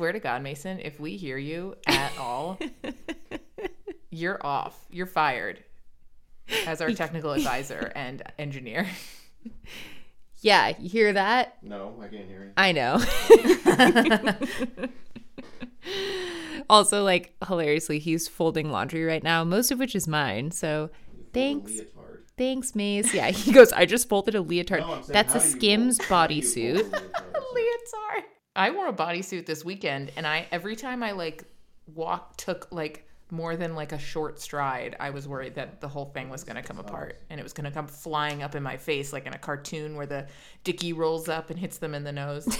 I swear to God, Mason, if we hear you at all, you're off. You're fired as our technical advisor and engineer. Yeah, you hear that? No, I can't hear you. I know. also, like, hilariously, he's folding laundry right now, most of which is mine. So thanks. Thanks, Mace. Yeah, he goes, I just folded a leotard. No, saying, That's a Skims fold- how do you bodysuit. a leotard? I wore a bodysuit this weekend, and I every time I like walked, took like more than like a short stride, I was worried that the whole thing was going to come apart and it was going to come flying up in my face like in a cartoon where the dicky rolls up and hits them in the nose.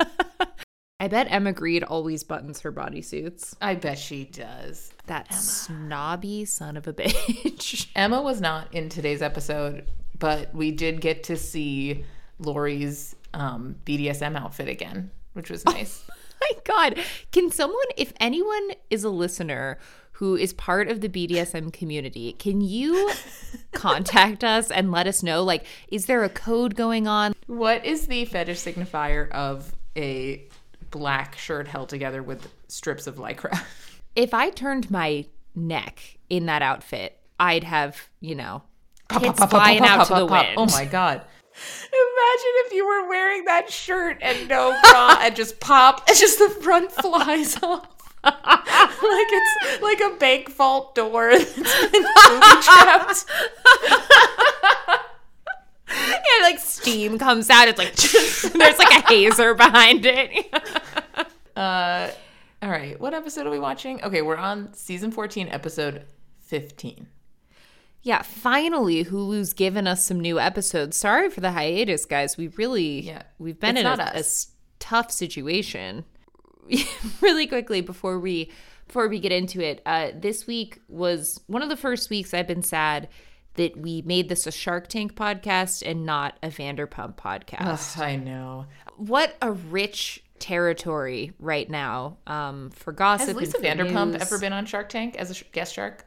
I bet Emma Grede always buttons her bodysuits. I bet she does. That snobby son of a bitch. Emma was not in today's episode, but we did get to see Lori's um, BDSM outfit again, which was nice. my god can someone if anyone is a listener who is part of the bdsm community can you contact us and let us know like is there a code going on What is the fetish signifier of a black shirt held together with strips of lycra? if i turned my neck in that outfit i'd have you know tits flying out to the oh wind Oh my god. Imagine if you were wearing that shirt and no bra and just pop and just the front flies off. like it's like a bank vault door that's been trapped. yeah, like steam comes out it's like there's like a hazer behind it Uh, all right, what episode are we watching? Okay, we're on season 14, episode 15. Yeah, finally, Hulu's given us some new episodes. Sorry for the hiatus, guys. We really, Yeah, we've been it's in a, a tough situation. really quickly before we before we get into it, uh, this week was one of the first weeks I've been sad that we made this a Shark Tank podcast and not a Vanderpump podcast. Ugh, I know. What a rich territory right now um, for gossip. Has Lisa Vanderpump news. ever been on Shark Tank as a sh- guest shark?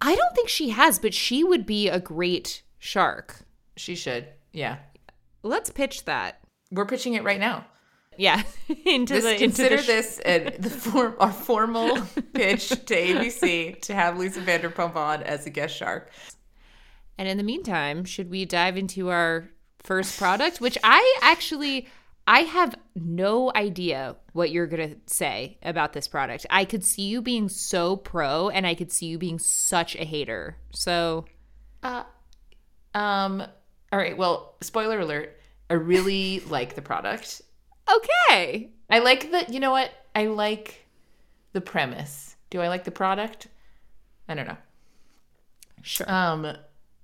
I don't think she has, but she would be a great shark. She should. Yeah. Let's pitch that. We're pitching it right now. Yeah, into This, the into consider the this the form, our formal pitch to ABC to have Lisa Vanderpump on as a guest shark. And in the meantime, should we dive into our first product, which I actually I have no idea what you're going to say about this product. I could see you being so pro and I could see you being such a hater. So, uh Um. All right. Well, spoiler alert. I really like the product. okay. I like the. You know what? I like the premise. Do I like the product? I don't know. Sure. Um,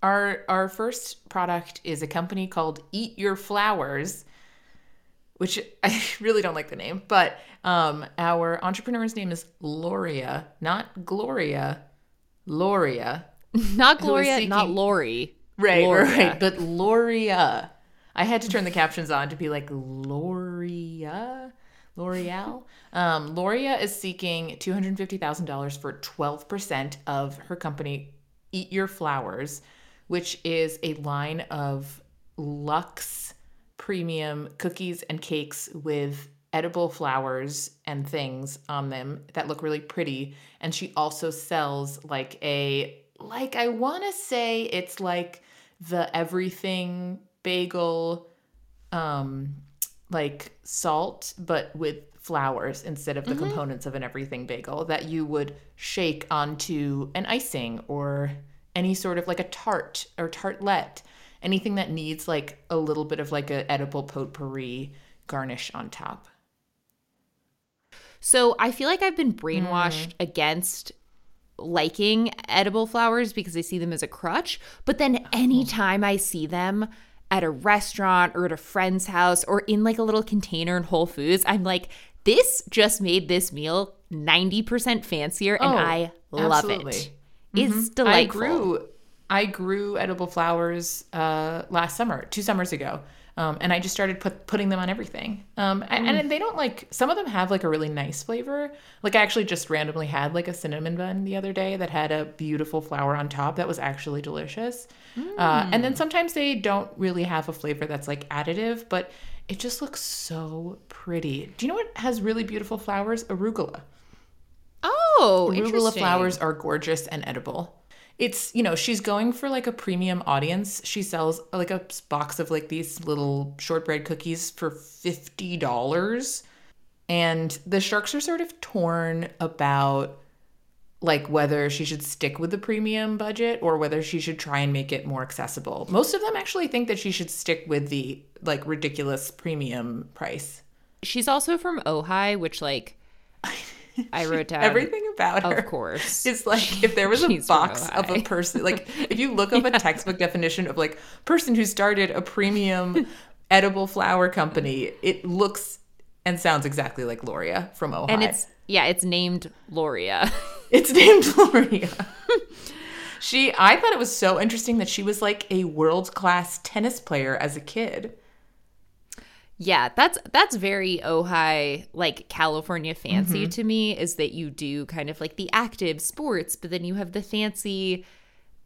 our our first product is a company called Eat Your Flowers, which I really don't like the name, but um, our entrepreneur's name is Loria, not Gloria, Loria. not Gloria, not Lori. Right, Loria. right, but Loria. I had to turn the captions on to be like Loria, L'Oreal. Um, Loria is seeking two hundred fifty thousand dollars for twelve percent of her company, Eat Your Flowers, which is a line of luxe premium cookies and cakes with edible flowers and things on them that look really pretty. And she also sells like a like I want to say it's like the everything bagel um like salt but with flowers instead of the components of an everything bagel that you would shake onto an icing or any sort of like a tart or tartlet anything that needs like a little bit of like a edible potpourri garnish on top So I feel like I've been Mm. brainwashed against liking edible flowers because I see them as a crutch. But then anytime I see them at a restaurant or at a friend's house or in like a little container in Whole Foods, I'm like, this just made this meal 90% fancier and Oh, I love absolutely. it. It's I delightful. grew I grew edible flowers uh, last summer, two summers ago. Um, and I just started put, putting them on everything. Um, and, and they don't like, some of them have like a really nice flavor. Like I actually just randomly had like a cinnamon bun the other day that had a beautiful flower on top that was actually delicious. Uh, and then sometimes they don't really have a flavor that's like additive, but it just looks so pretty. Do you know what has really beautiful flowers? Arugula. Oh, Arugula flowers are gorgeous and edible. It's, you know, she's going for like a premium audience. She sells like a box of like these little shortbread cookies for $50. And the sharks are sort of torn about like whether she should stick with the premium budget or whether she should try and make it more accessible. Most of them actually think that she should stick with the like ridiculous premium price. She's also from Ojai, which like I wrote down Everything about her. Of course. It's like if there was a She's box of a person, like if you look up a textbook definition of like person who started a premium edible flower company, it looks and sounds exactly like Loria from Ojai. and it's yeah, it's named Loria. it's named Loria. she, I thought it was so interesting that she was like a world class tennis player as a kid. Yeah, that's that's very Ojai like California fancy Mm-hmm. to me is that you do kind of like the active sports, but then you have the fancy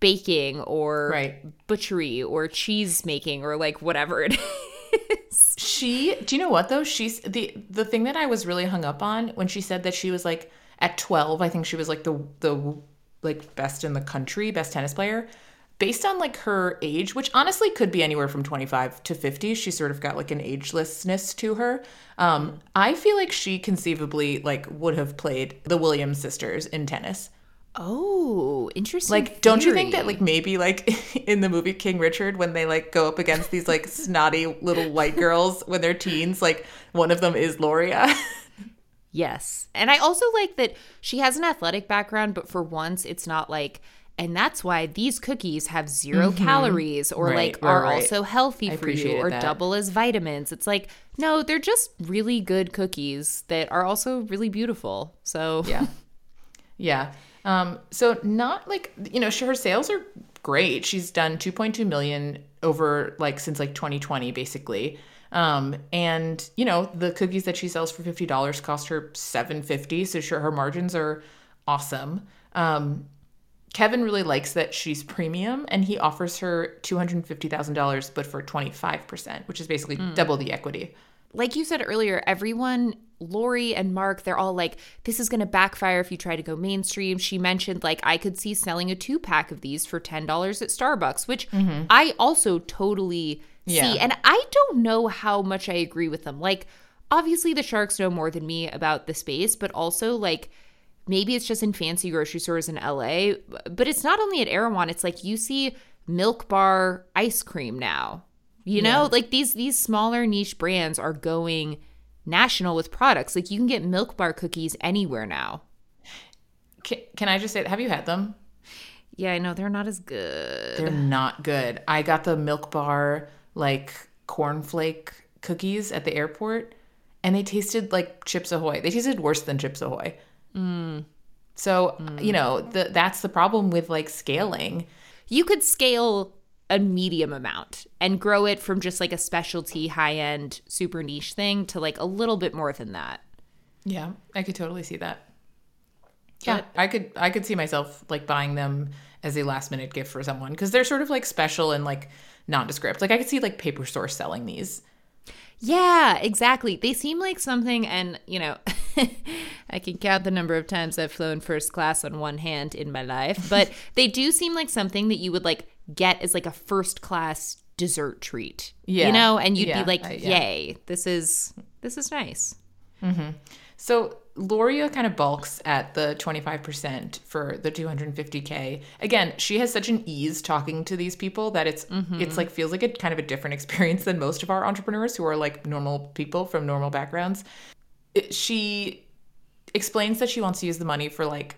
baking or Right. butchery or cheese making or like whatever it is. She, do you know what though? She's the the thing that I was really hung up on when she said that she was like at 12, I think she was like the the like best in the country, best tennis player. Based on like her age, which honestly could be anywhere from 25 to 50, she sort of got like an agelessness to her. Um, I feel like she conceivably like would have played the Williams sisters in tennis. Oh, interesting. Like, don't you think that like maybe like in the movie King Richard when they like go up against these like snotty little white girls when they're teens, like one of them is Loria. Yes. And I also like that she has an athletic background, but for once it's not like, and that's why these cookies have 0 calories or Mm-hmm. Right, like are right. also healthy I for you or that. double as vitamins. It's like, no, they're just really good cookies that are also really beautiful. So, yeah. Yeah. Um, so not like you know, her sales are great. She's done 2.2 million over like since like 2020 basically. Um, and you know, the cookies that she sells for $50 cost her 750, so sure her margins are awesome. Um, Kevin really likes that she's premium and he offers her $250,000 but for 25%, which is basically hmm. double the equity. like you said earlier, everyone, Lori and Mark, they're all like, this is going to backfire if you try to go mainstream. She mentioned, like, I could see selling a two pack of these for $10 at Starbucks, which mm-hmm. I also totally Yeah. see. And I don't know how much I agree with them. Like, obviously, the Sharks know more than me about the space, but also, like, maybe it's just in fancy grocery stores in LA, but it's not only at Erewhon. It's like you see Milk Bar ice cream now. You know, like these these smaller niche brands are going national with products. Like you can get Milk Bar cookies anywhere now. Can, can I just say, have you had them? Yeah, I know they're not as good. They're not good. I got the Milk Bar like cornflake cookies at the airport, and they tasted like Chips Ahoy. They tasted worse than Chips Ahoy. So you know the, that's the problem with like scaling. You could scale a medium amount and grow it from just like a specialty high end super niche thing to like a little bit more than that. Yeah, I could totally see that. Yeah, I could I could see myself like buying them as a last minute gift for someone because they're sort of like special and like nondescript. Like I could see like paper store selling these. Yeah, exactly. They seem like something, and you know, I can count the number of times I've flown first class on one hand in my life, but they do seem like something that you would like get as like a first class dessert treat. Yeah. You know, and you'd Yeah, be like, yeah. yay, this is this is nice. Mm-hmm. So Loria kind of bulks at the 25% for the 250k. Again, she has such an ease talking to these people that it's it's like feels like a kind of a different experience than most of our entrepreneurs who are like normal people from normal backgrounds. It- she explains that she wants to use the money for like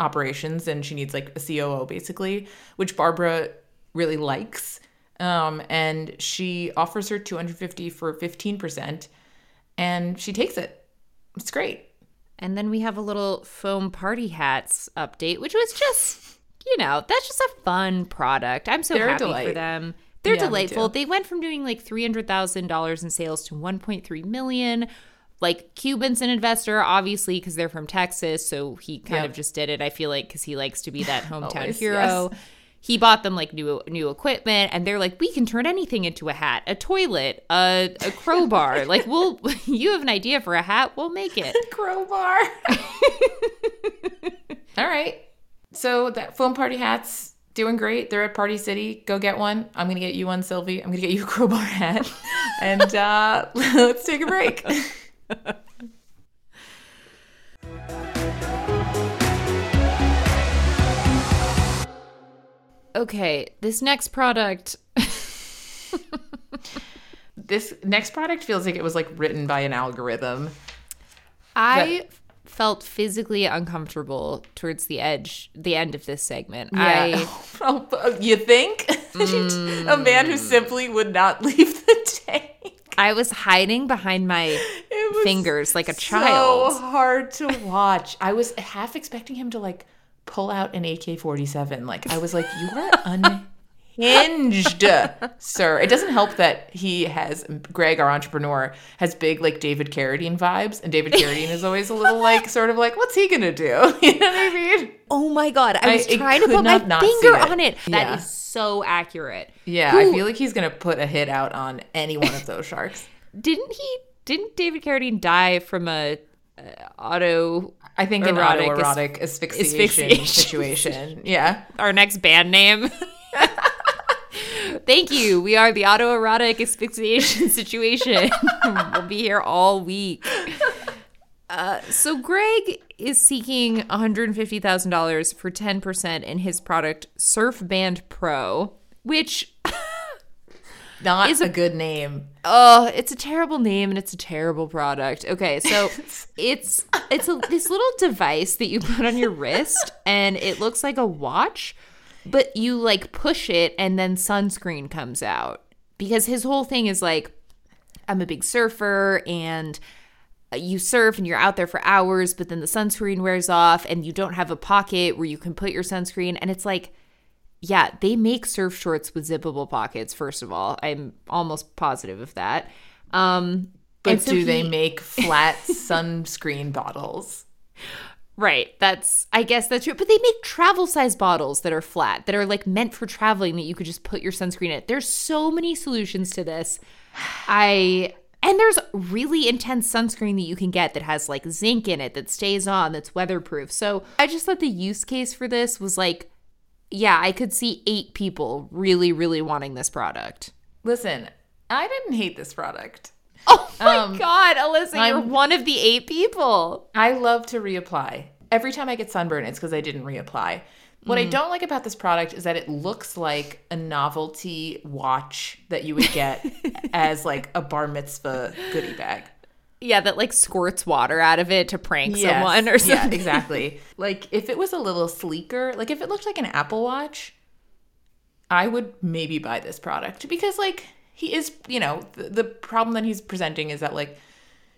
operations and she needs like a COO basically, which Barbara really likes. Um, and she offers her 250 for 15% and she takes it. It's great. And then we have a little foam party hats update, which was just, you know, that's just a fun product. I'm so They're happy for them. They're Yeah, delightful. They went from doing like three hundred thousand dollars in sales to one point three million. Like Cuban's an investor, obviously, because they're from Texas, so he kind Yep. of just did it. I feel like because he likes to be that hometown Always, hero. He bought them like new new equipment, and they're like, we can turn anything into a hat, a toilet, a, a crowbar. like, we'll you have an idea for a hat, we'll make it. crowbar. All right. So that foam party hats doing great. They're at Party City. Go get one. I'm gonna get you one, Sylvie. I'm gonna get you a crowbar hat. and uh, let's take a break. Okay, this next product This next product feels like it was like written by an algorithm. I felt physically uncomfortable towards the edge, the end of this segment. I Oh, you think? a man who mm. simply would not leave the tank. I was hiding behind my fingers like a so child. So hard to watch. I was half expecting him to like pull out an AK 47. Like, I was like, you are unhinged, sir. It doesn't help that he has, Greg, our entrepreneur, has big like David Carradine vibes. And David Carradine is always a little like, sort of like, what's he going to do? You know what I mean? Oh my god! I was I trying to put my finger it. on it. That Yeah. is so accurate. Yeah, I feel like he's going to put a hit out on any one of those sharks. Didn't he? Didn't David Carradine die from a auto? I think an Erotic autoerotic asphyxiation, asphyxiation. situation. Yeah. Our next band name. Thank you. We are the autoerotic asphyxiation situation. we'll be here all week. Uh, so Greg is seeking $150,000 for 10% in his product Surf Band Pro, which Not Is a, a- good name. oh, it's a terrible name and it's a terrible product. Okay, so it's it's a, this little device that you put on your wrist and it looks like a watch, but you like push it and then sunscreen comes out. Because his whole thing is like I'm a big surfer and uh, you surf and you're out there for hours, but then the sunscreen wears off and you don't have a pocket where you can put your sunscreen. And it's like, yeah, they make surf shorts with zippable pockets, first of all. I'm almost positive of that. Um, But so do they make flat sunscreen bottles? Right. That's I guess that's true. But they make travel size bottles that are flat, that are like meant for traveling that you could just put your sunscreen in. There's so many solutions to this. I and there's really intense sunscreen that you can get that has like zinc in it that stays on, that's weatherproof. So I just thought the use case for this was like, yeah, I could see eight people really, really wanting this product. Listen, I didn't hate this product. Oh my Um, god, Alyssa, you're I'm- one of the eight people. I love to reapply. Every time I get sunburn, it's because I didn't reapply. What I don't like about this product is that it looks like a novelty watch that you would get as like a bar mitzvah goodie bag. Yeah, that like squirts water out of it to prank Yes. someone or something. Yeah, exactly. like if it was a little sleeker, like if it looked like an Apple Watch, I would maybe buy this product because like he is, you know, the, the problem that he's presenting is that like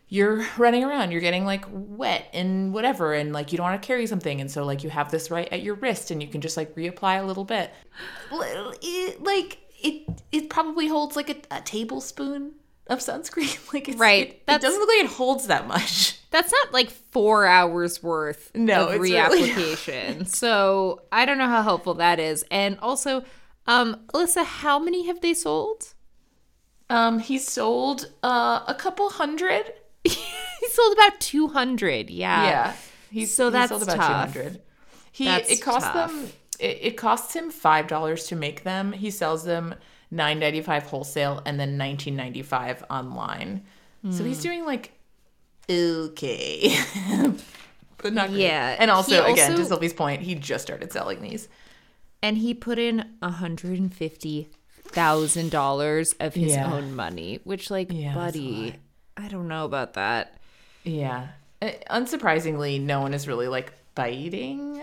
you're running around, you're getting like wet and whatever, and like you don't want to carry something, and so like you have this right at your wrist, and you can just like reapply a little bit. Like it, it probably holds like a, a tablespoon of sunscreen. Like it's, Right, it, it doesn't look like it holds that much. That's not like four hours worth No, of it's really reapplication. so I don't know how helpful that is. And also, um, Alyssa, how many have they sold? Um, he sold uh, a couple hundred. he sold about 200. Yeah. Yeah, he So he that's sold about tough. two hundred. He That's it cost tough. them. It, it costs him five dollars to make them. He sells them nine ninety five wholesale and then nineteen ninety five online. So Hmm. he's doing like okay, but not great. Yeah, And also, he again, to also- Sylvie's point, he just started selling these. And he put in $150,000 of his Yeah. own money, which, like, Yeah, buddy, I don't know about that. Yeah. Uh, Unsurprisingly, no one is really like biting.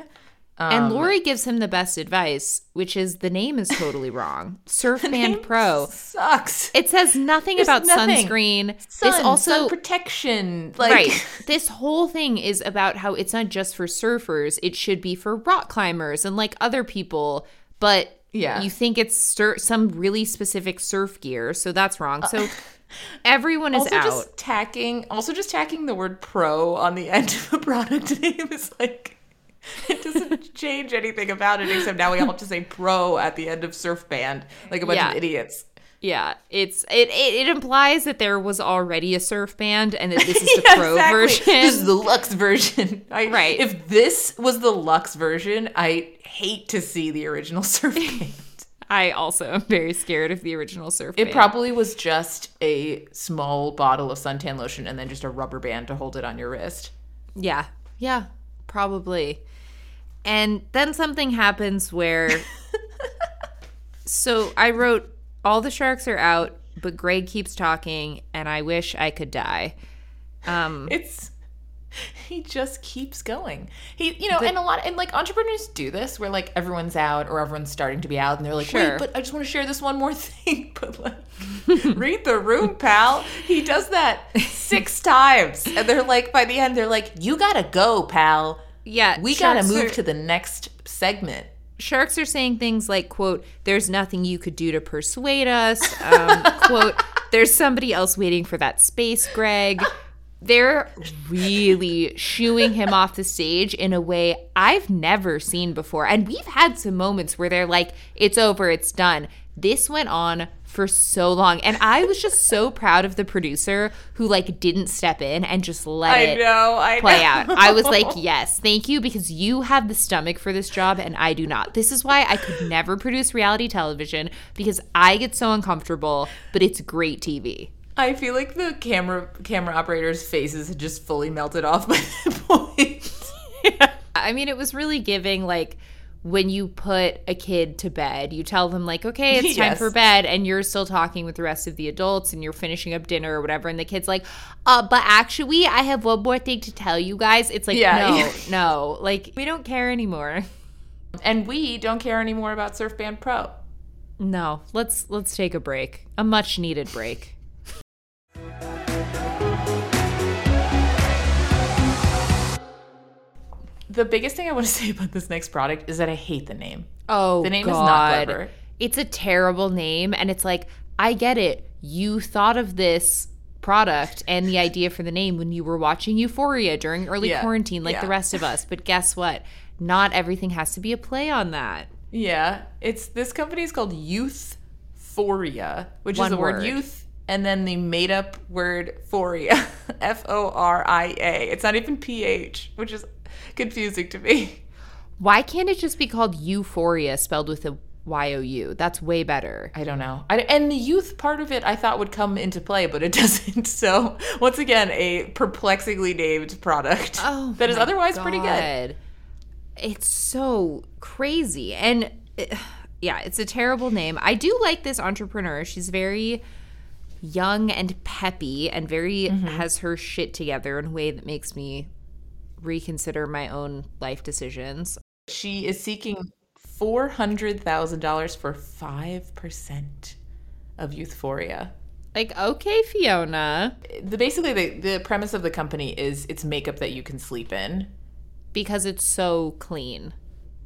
And Um, Lori gives him the best advice, which is the name is totally wrong. Surf Band Pro. sucks. It says nothing There's about nothing. sunscreen. Sun, this also sun protection. Like, right. This whole thing is about how it's not just for surfers, it should be for rock climbers and like other people, but Yeah. you think it's sur- some really specific surf gear, so that's wrong. So everyone is also out. just tacking also just tacking the word pro on the end of a product name is like it doesn't change anything about it except now we all have to say pro at the end of surf band like a bunch Yeah. of idiots Yeah, it's it, it it implies that there was already a surf band and that this is the Yeah, pro exactly. version. This is the Lux version. I, Right. If this was the Lux version, I hate to see the original surf band. I also am very scared of the original surf band. It band. probably was just a small bottle of suntan lotion and then just a rubber band to hold it on your wrist. Yeah. Yeah, probably. And then something happens where So I wrote all the sharks are out, but Greg keeps talking and I wish I could die. Um It's he just keeps going. He, you know, and a lot, and like entrepreneurs do this where like everyone's out or everyone's starting to be out, and they're like, Sure. wait, but I just want to share this one more thing. But like, read the room, pal. He does that six times, and they're like, by the end, they're like, you gotta go, pal. Yeah, We gotta move are- to the next segment. sharks are saying things like quote there's nothing you could do to persuade us um, quote there's somebody else waiting for that space greg. They're really shooing him off the stage in a way i've never seen before. And we've had some moments where they're like it's over it's done this went on for so long and i was just so proud of the producer who like didn't step in and just let I it know, I play know. out. I was like, yes, thank you, because you have the stomach for this job and I do not. This is why I could never produce reality television because I get so uncomfortable, but it's great TV. I feel like the camera camera operators' faces had just fully melted off by that point. I mean, it was really giving like when you put a kid to bed, you tell them like, okay, it's time Yes. for bed, and you're still talking with the rest of the adults and you're finishing up dinner or whatever, and the kid's like, uh, but actually I have one more thing to tell you guys. It's like, Yeah, no, no, like we don't care anymore. and we don't care anymore about Surf Band Pro. No, let's let's take a break. A much needed break. The biggest thing I want to say about this next product is that I hate the name. Oh, The name is not clever. It's a terrible name, and it's like I get it. You thought of this product and the idea for the name when you were watching Euphoria during early Yeah, quarantine, like yeah. the rest of us. But guess what? Not everything has to be a play on that. Yeah, it's this company is called Youthforia, which One is the word. word. youth and then the made up word phoria, F O R I A. It's not even P H, which is confusing to me. Why can't it just be called Euphoria spelled with a Y O U? That's way better. I don't know. I, and the youth part of it I thought would come into play, but it doesn't. So, once again, a perplexingly named product Oh, that is otherwise pretty good. It's so crazy. And uh, yeah, it's a terrible name. I do like this entrepreneur. She's very young and peppy and very Mm-hmm. has her shit together in a way that makes me reconsider my own life decisions. She is seeking four hundred thousand dollars for five percent of Euphoria. Like, okay, Fiona, The basically the, the premise of the company is it's makeup that you can sleep in. because it's so clean.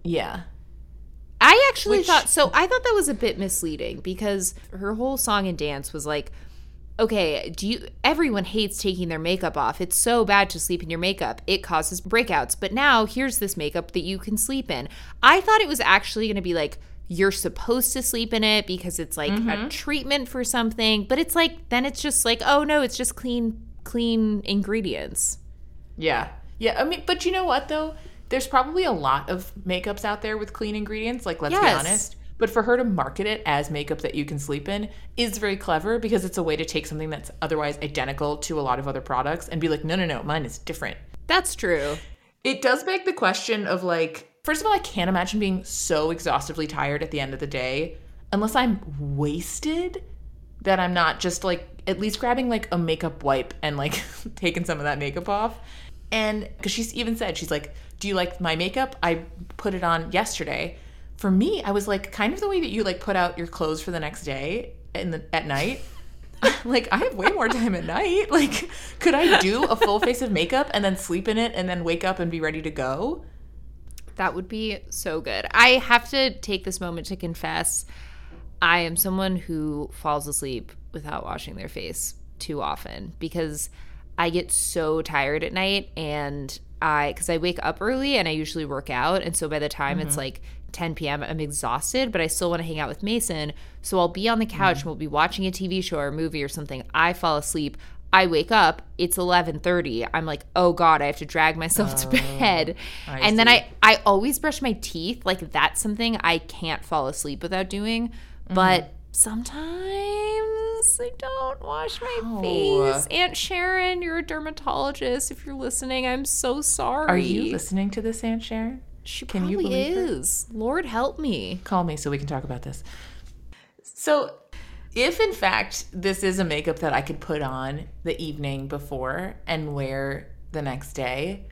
Yeah. I actually Which- thought so. I thought that was a bit misleading because her whole song and dance was like, okay, do you? Everyone hates taking their makeup off. It's so bad to sleep in your makeup. It causes breakouts. But now here's this makeup that you can sleep in. I thought it was actually going to be like you're supposed to sleep in it because it's like a mm-hmm. treatment for something. But it's like then it's just like oh no, it's just clean clean ingredients. Yeah. Yeah. I mean, but you know what though? There's probably a lot of makeups out there with clean ingredients. Like, let's be honest. But for her to market it as makeup that you can sleep in is very clever because it's a way to take something that's otherwise identical to a lot of other products and be like, no, no, no, mine is different. That's true. It does beg the question of like, first of all, I can't imagine being so exhaustively tired at the end of the day unless I'm wasted that I'm not just like at least grabbing like a makeup wipe and like taking some of that makeup off. And because she's even said, she's like, Do you like my makeup? I put it on yesterday. For me, I was like, kind of the way that you like put out your clothes for the next day in the at night. like I have way more time at night. Like, could I do a full face of makeup and then sleep in it and then wake up and be ready to go? That would be so good. I have to take this moment to confess I am someone who falls asleep without washing their face too often because I get so tired at night and I cuz I wake up early and I usually work out and so by the time it's mm-hmm. like 10 p.m. I'm exhausted, but I still want to hang out with Mason. So I'll be on the couch mm-hmm. and we'll be watching a TV show or a movie or something. I fall asleep. I wake up, it's 11:30. I'm like, "Oh god, I have to drag myself to oh, bed." I and then. I I always brush my teeth. Like that's something I can't fall asleep without doing. Mm-hmm. But sometimes I don't wash my Oh. face. Aunt Sharon, you're a dermatologist. If you're listening, I'm so sorry. Are you listening to this, Aunt Sharon? She Can you probably believe her? Lord help me. Call me so we can talk about this. So, if in fact this is a makeup that I could put on the evening before and wear the next day,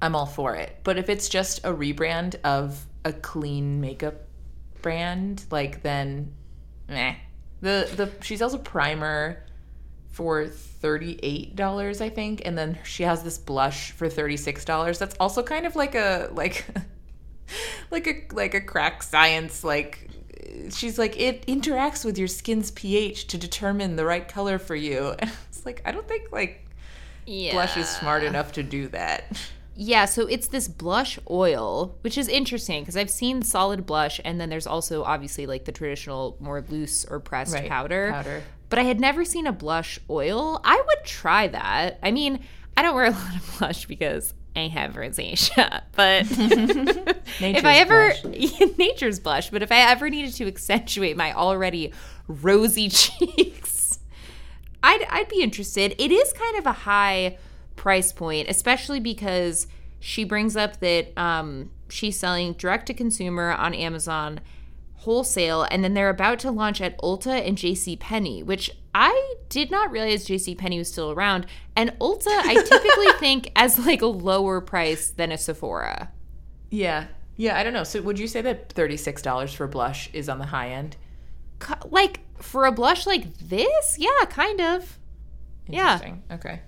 I'm all for it. But if it's just a rebrand of a clean makeup brand, like then, meh. The the she sells a primer for $38 I think and then she has this blush for $36. That's also kind of like a like like a like a crack science like she's like it interacts with your skin's pH to determine the right color for you. And it's like I don't think like Yeah. blush is smart enough to do that. Yeah, so it's this blush oil, which is interesting because I've seen solid blush, and then there's also obviously like the traditional, more loose or pressed Right, powder. powder. But I had never seen a blush oil. I would try that. I mean, I don't wear a lot of blush because I have rosacea, but if I ever blush. nature's blush, but if I ever needed to accentuate my already rosy cheeks, I'd I'd be interested. It is kind of a high price point, especially because she brings up that um, she's selling direct to consumer on Amazon wholesale and then they're about to launch at Ulta and JC Penney, which I did not realize JC Penney was still around. And Ulta I typically think as like a lower price than a Sephora. Yeah. Yeah, I don't know. So would you say that $36 for blush is on the high end? Like for a blush like this? Yeah, kind of. Yeah. Okay.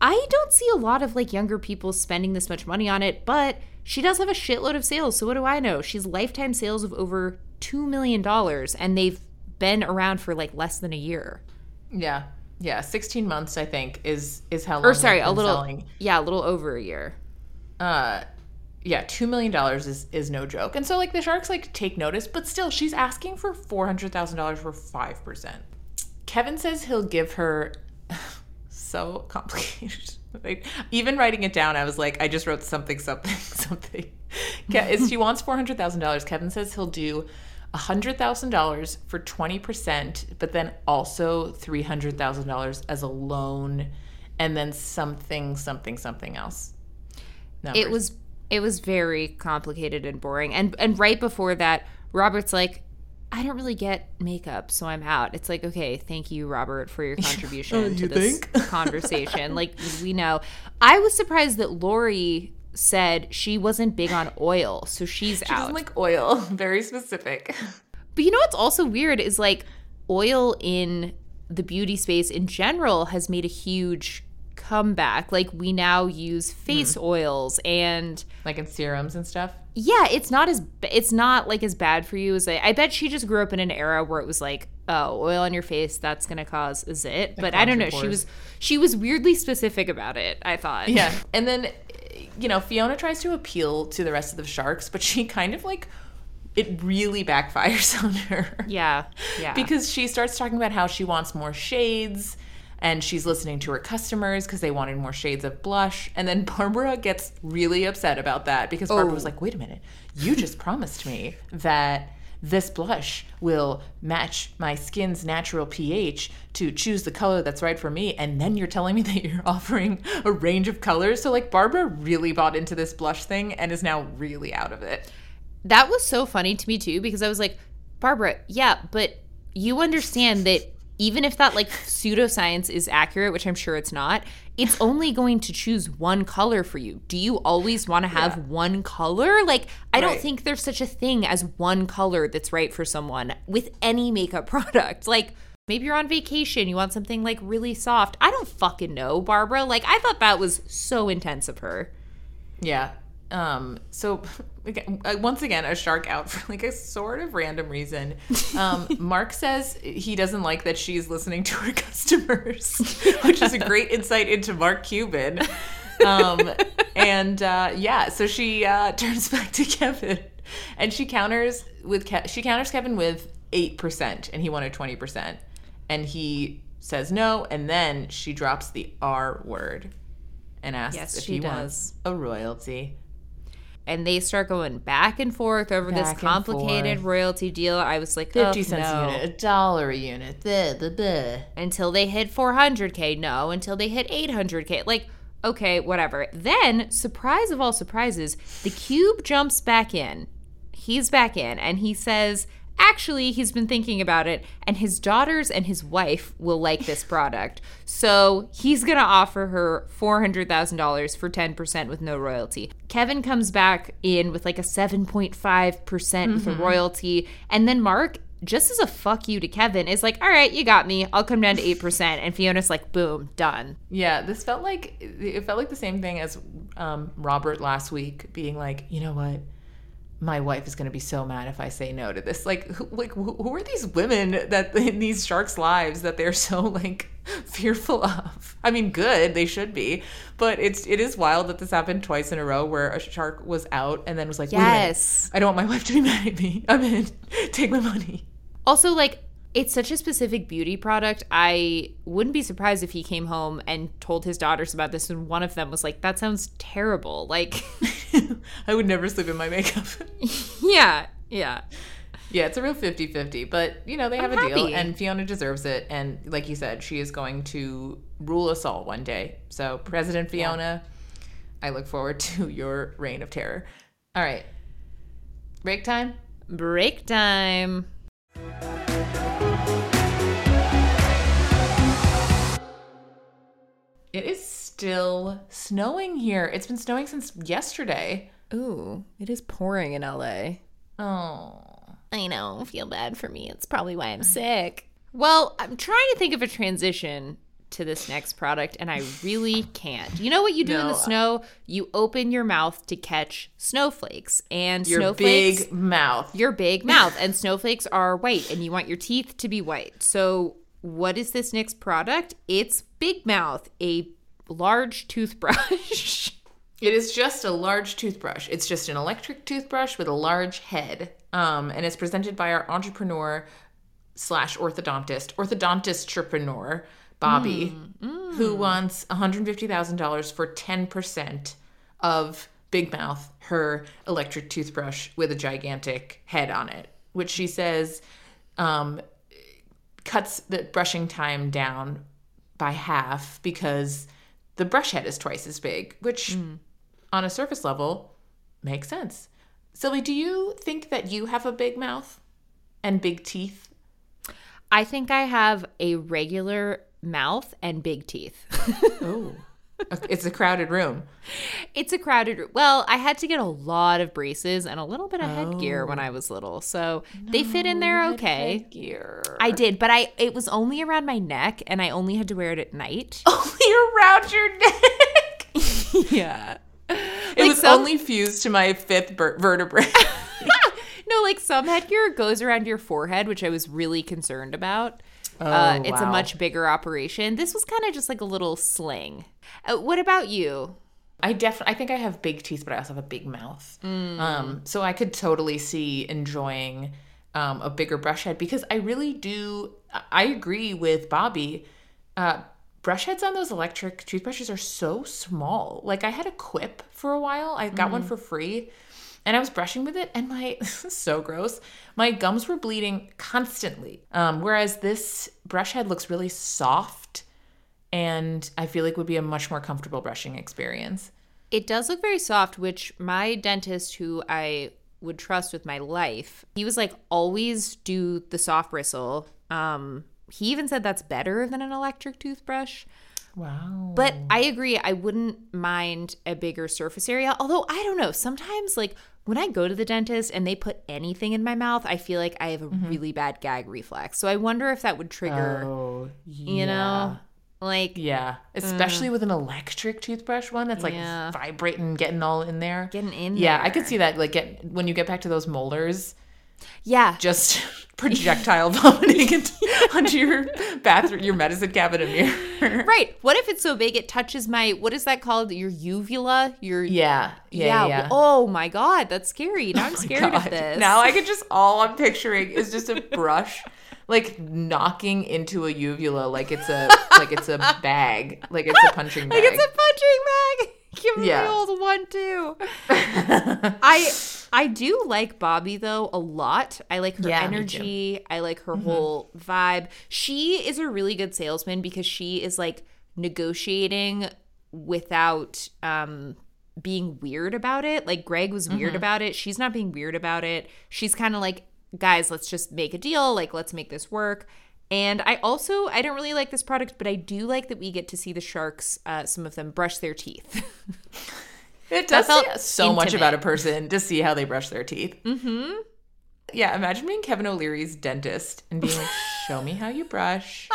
I don't see a lot of like younger people spending this much money on it, but she does have a shitload of sales. So what do I know? She's lifetime sales of over $2 million and they've been around for like less than a year. Yeah. Yeah, 16 months I think is is how long Or sorry, a little selling. Yeah, a little over a year. uh yeah, two million dollars is is no joke. And so like the sharks like take notice, but still she's asking for four hundred thousand dollars for five percent. Kevin says he'll give her so complicated. Like, even writing it down, I was like, I just wrote something, something, something. Ke- is she wants four hundred thousand dollars. Kevin says he'll do hundred thousand dollars for twenty percent, but then also three hundred thousand dollars as a loan, and then something, something, something else. It was it was very complicated and boring. And and right before that, Robert's like, I don't really get makeup, so I'm out. It's like, okay, thank you, Robert, for your contribution Oh, to you this conversation. like we know. I was surprised that Lori said she wasn't big on oil, so she's She out. doesn't like oil. Very specific. But you know what's also weird is like oil in the beauty space in general has made a huge comeback. Like we now use face Hmm. oils and Like in serums and stuff. Yeah, it's not as it's not like as bad for you as I, I bet she just grew up in an era where it was like, oh, oil on your face that's gonna cause a zit. But I don't know. clogs She was she was weirdly specific about it. I thought. Yeah. And then, you know, Fiona tries to appeal to the rest of the sharks, but she kind of like, it really backfires on her. Yeah. Yeah. Because she starts talking about how she wants more shades and she's listening to her customers because they wanted more shades of blush. And then Barbara gets really upset about that because Barbara Oh. was like, wait a minute, you just promised me that this blush will match my skin's natural pH to choose the color that's right for me. And then you're telling me that you're offering a range of colors. So, like, Barbara really bought into this blush thing and is now really out of it. that was so funny to me too because I was like, Barbara, yeah, but you understand that even if that like pseudoscience is accurate, which I'm sure it's not, it's only going to choose one color for you. Do you always want to have Yeah. one color? Like, I don't think there's such a thing as one color that's right for someone with any makeup product. Like, maybe you're on vacation, you want something like really soft. I don't fucking know, Barbara. Like, I thought that was so intense of her. Yeah. Um, so again, uh, once again, a shark out for like a sort of random reason. Um, Mark says he doesn't like that she's listening to her customers, which is a great insight into Mark Cuban. Um, and uh, yeah, so she uh, turns back to Kevin, and she counters with Ke- she counters Kevin with eight percent, and he wanted twenty percent, and he says no, and then she drops the R word and asks Yes, if he does. wants a royalty. And they start going back and forth over this Back and complicated royalty deal. I was like, 50 oh, cents no. a unit, a dollar a unit. Blah, blah, blah. until they hit 400k no until they hit 800k like okay whatever then surprise of all surprises the cube jumps back in he's back in and he says actually he's been thinking about it and his daughters and his wife will like this product so he's gonna offer her $400000 for 10% with no royalty kevin comes back in with like a 7.5% with a royalty and then mark just as a fuck you to Kevin, is like, all right, you got me. I'll come down to 8%. And Fiona's like, boom, done. Yeah, this felt like it felt like the same thing as um, Robert last week being like, you know what, my wife is going to be so mad if I say no to this. Like, who, like who who are these women that in these sharks' lives that they're so like fearful of? I mean, good they should be, but it's it is wild that this happened twice in a row where a shark was out and then was like, Wait a minute, Yes. I don't want my wife to be mad at me. I'm in. Take my money. Also, like, it's such a specific beauty product. I wouldn't be surprised if he came home and told his daughters about this, and one of them was like, that sounds terrible. Like, I would never sleep in my makeup. yeah, yeah. Yeah, it's a real 50 50, but you know, they have I'm a deal and Fiona deserves it. And like you said, she is going to rule us all one day. So, President Fiona, I look forward to your reign of terror. All right, break time. Break time. It is still snowing here. It's been snowing since yesterday. Ooh, it is pouring in LA. Oh. I know. Feel bad for me. It's probably why I'm sick. Well, I'm trying to think of a transition to this next product, and I really can't. You know what you do in the snow? You open your mouth to catch snowflakes, and Your snowflakes. big mouth. your big mouth, and snowflakes are white, and you want your teeth to be white. So, what is this next product? It's Big Mouth, a large toothbrush. It is just a large toothbrush. It's just an electric toothbrush with a large head. Um, and it's presented by our entrepreneur slash orthodontist, orthodontist entrepreneur, Bobby, who wants $150,000 for 10% of Big Mouth, her electric toothbrush with a gigantic head on it, which she says um, cuts the brushing time down by half because the brush head is twice as big, which on a surface level makes sense. Sylvie, do you think that you have a big mouth and big teeth? I think I have a regular mouth and big teeth. Oh. It's a crowded room. it's a crowded room. well i had to get a lot of braces and a little bit of headgear when i oh. was little so they fit in there okay Gear. i did but i it was only around my neck and i only had to wear it at night only around your neck. yeah It Like was some- only fused to my fifth ver- vertebrae. no like some headgear goes around your forehead which i was really concerned about uh, it's a much bigger operation this was kind of just like a little sling uh, what about you I definitely, I think I have big teeth, but I also have a big mouth. Um, so I could totally see enjoying um, a bigger brush head because I really do. I agree with Bobby. Uh, brush heads on those electric toothbrushes are so small. Like I had a Quip for a while. I got one for free, and I was brushing with it, and my so gross. My gums were bleeding constantly. Um, whereas this brush head looks really soft and I feel like would be a much more comfortable brushing experience. It does look very soft, which my dentist, who I would trust with my life, he was like, always do the soft bristle. Um, he even said that's better than an electric toothbrush. Wow. But I agree. I wouldn't mind a bigger surface area. Although I don't know. Sometimes, like when I go to the dentist and they put anything in my mouth, I feel like I have a mm-hmm. really bad gag reflex. So I wonder if that would trigger, oh, you know, like Yeah, especially uh. with an electric toothbrush one that's like Yeah. vibrating, getting all in there. getting in. yeah, I could see that. Like, get when you get back to those molars, Yeah, just projectile vomiting onto your bathroom, your medicine cabinet mirror. right. What if it's so big it touches my what is that called? Your uvula. Your Yeah, yeah, yeah. Oh my god, that's scary. Now oh I'm scared of this. Now I could just all I'm picturing is just a brush like knocking into a uvula like it's a like it's a bag, like it's a punching bag. like it's a punching bag. Give me Yeah. the old one too. I I do like Bobby though a lot. I like her Yeah, energy. I like her whole vibe. She is a really good salesman because she is like negotiating without um being weird about it. Like Greg was weird about it. She's not being weird about it. She's kind of like, guys, let's just make a deal. Like let's make this work. And I also I don't really like this product, but I do like that we get to see the sharks, uh, some of them brush their teeth. It does so much about a person to see how they brush their teeth. Mm-hmm. Yeah, imagine being Kevin O'Leary's dentist and being like, "Show me how you brush."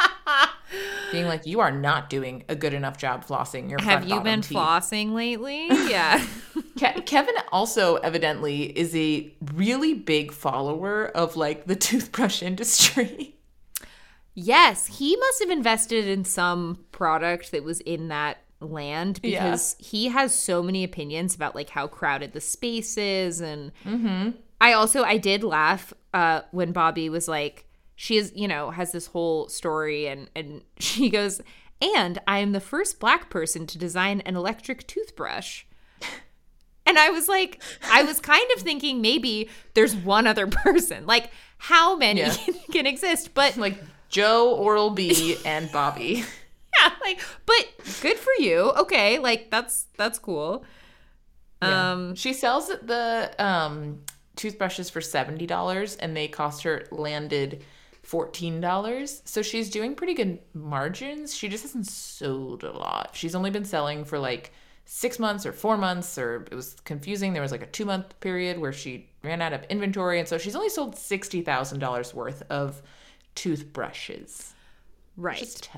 being like, "You are not doing a good enough job flossing your Have you been teeth." flossing lately? Yeah. Ke- Kevin also evidently is a really big follower of like the toothbrush industry. Yes, he must have invested in some product that was in that land Yeah. because he has so many opinions about like how crowded the space is and I also I did laugh uh when Bobby was like she is, you know, has this whole story and and she goes, "And I am the first black person to design an electric toothbrush." And I was like, I was kind of thinking maybe there's one other person. Like, how many Yeah. can, can exist? But like Joe, Oral B, and Bobby. yeah, like, but good for you. Okay, like that's that's cool. Um, She sells the um, toothbrushes for seventy dollars, and they cost her landed fourteen dollars. So she's doing pretty good margins. She just hasn't sold a lot. She's only been selling for like six months or four months, or it was confusing. There was like a two month period where she ran out of inventory, and so she's only sold sixty thousand dollars worth of toothbrushes. right.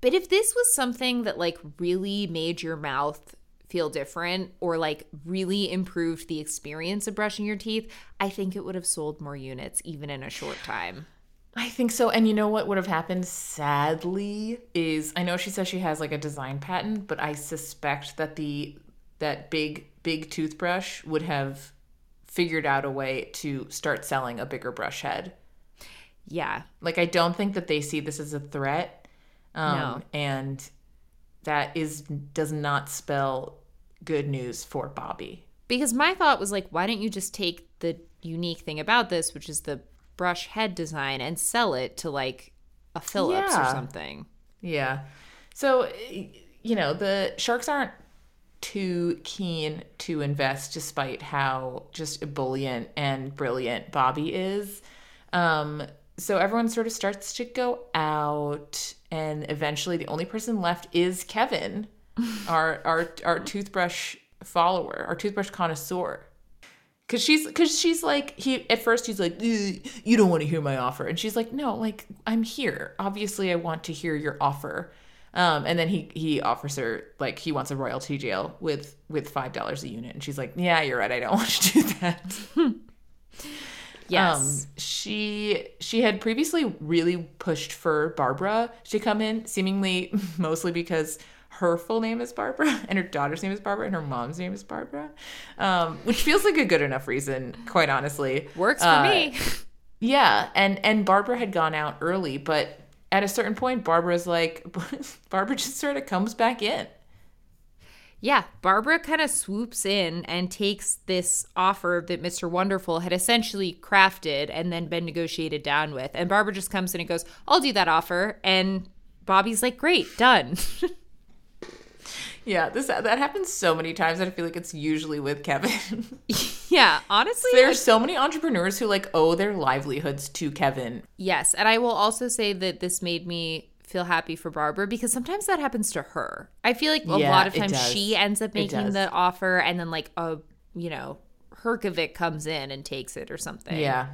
But if this was something that like really made your mouth feel different or like really improved the experience of brushing your teeth, I think it would have sold more units even in a short time. I think so. And you know what would have happened sadly is I know she says she has like a design patent, but I suspect that the that big big toothbrush would have figured out a way to start selling a bigger brush head. Yeah. Like I don't think that they see this as a threat. Um No. and that is does not spell good news for Bobby. Because my thought was like, why don't you just take the unique thing about this, which is the brush head design, and sell it to like a Philips or something? Yeah. So, you know, the Sharks aren't too keen to invest despite how just ebullient and brilliant Bobby is. Um, so everyone sort of starts to go out and eventually the only person left is Kevin, our our our toothbrush follower, our toothbrush connoisseur. Cause she's, cause she's like, he at first he's like, you don't want to hear my offer, and she's like, no, like I'm here. Obviously, I want to hear your offer. Um, and then he he offers her like he wants a royalty jail with with five dollars a unit, and she's like, yeah, you're right, I don't want to do that. Yes. Um, she she had previously really pushed for Barbara to come in, seemingly mostly because her full name is Barbara and her daughter's name is Barbara and her mom's name is Barbara, um, which feels like a good enough reason, quite honestly. Works for Uh, me. Yeah, and and Barbara had gone out early, but at a certain point, Barbara's like, Barbara just sort of comes back in. Yeah, Barbara kind of swoops in and takes this offer that Mr. Wonderful had essentially crafted and then been negotiated down with. And Barbara just comes in and goes, I'll do that offer. And Bobby's like, great, done. Yeah, this that happens so many times that I feel like it's usually with Kevin. Yeah, honestly, There's so many entrepreneurs who like owe their livelihoods to Kevin. yes. And I will also say that this made me feel happy for Barbara because sometimes that happens to her. I feel like a Yeah, lot of times she ends up making the offer and then like a, you know, Herjavec comes in and takes it or something. Yeah.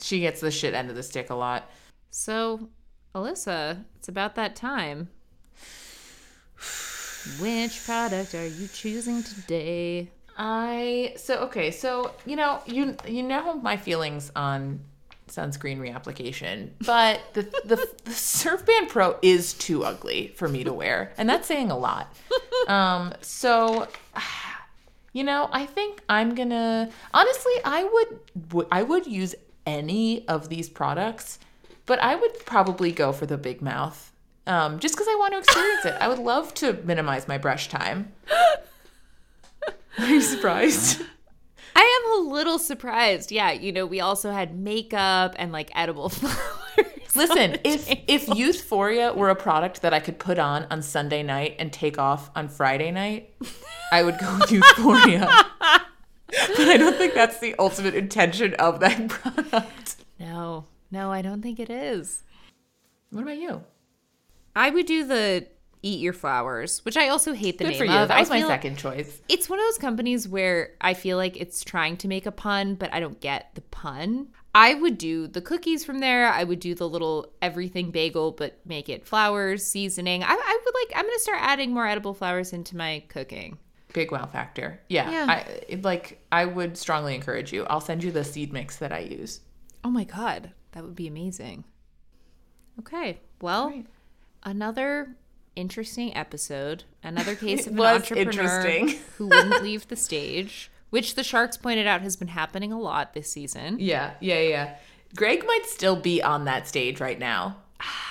She gets the shit end of the stick a lot. So, Alyssa, it's about that time. Which product are you choosing today? I so okay, so you know, you you know my feelings on sunscreen reapplication, but the the, the Surfband Pro is too ugly for me to wear, and that's saying a lot. Um, so you know, I think I'm gonna honestly, I would I would use any of these products, but I would probably go for the big mouth. Um, just because I want to experience it. I would love to minimize my brush time. Are you surprised? I am a little surprised. Yeah, you know, we also had makeup and like edible flowers. Listen, if if Youthforia were a product that I could put on on Sunday night and take off on Friday night, I would go with Youthforia. but I don't think that's the ultimate intention of that product. No, no, I don't think it is. What about you? I would do the eat your flowers, which I also hate the Good name for you. of. That was I my feel- second choice. It's one of those companies where I feel like it's trying to make a pun, but I don't get the pun. I would do the cookies from there. I would do the little everything bagel, but make it flowers, seasoning. I, I would like, I'm going to start adding more edible flowers into my cooking. Big wow factor. Yeah. Yeah. I like I would strongly encourage you. I'll send you the seed mix that I use. Oh my God, that would be amazing. Okay, well, Right. another interesting episode. Another case of an entrepreneur who wouldn't leave the stage, which the Sharks pointed out has been happening a lot this season. Yeah, yeah, yeah. Greg might still be on that stage right now.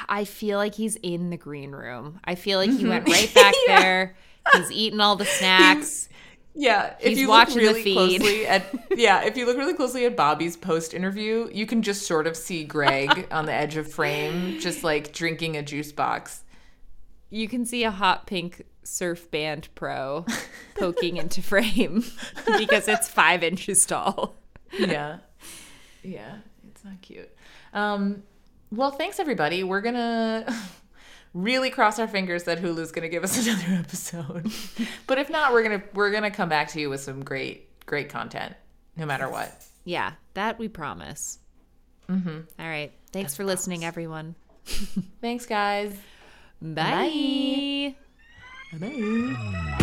I feel like he's in the green room. I feel like he went right back Mm-hmm. Yeah. there. He's eating all the snacks. Yeah, if He's you watching the look really feed. closely at yeah, if you look really closely at Bobby's post interview, you can just sort of see Greg on the edge of frame, just like drinking a juice box. You can see a hot pink surf band pro poking into frame because it's five inches tall. Yeah, yeah, it's not cute. Um, well, thanks everybody. We're gonna really cross our fingers that Hulu's gonna give us another episode, but if not, we're gonna we're gonna come back to you with some great great content, no matter what. Yeah, that we promise. Mm-hmm. All right. Thanks for listening, everyone. Thanks, guys. Bye. Bye.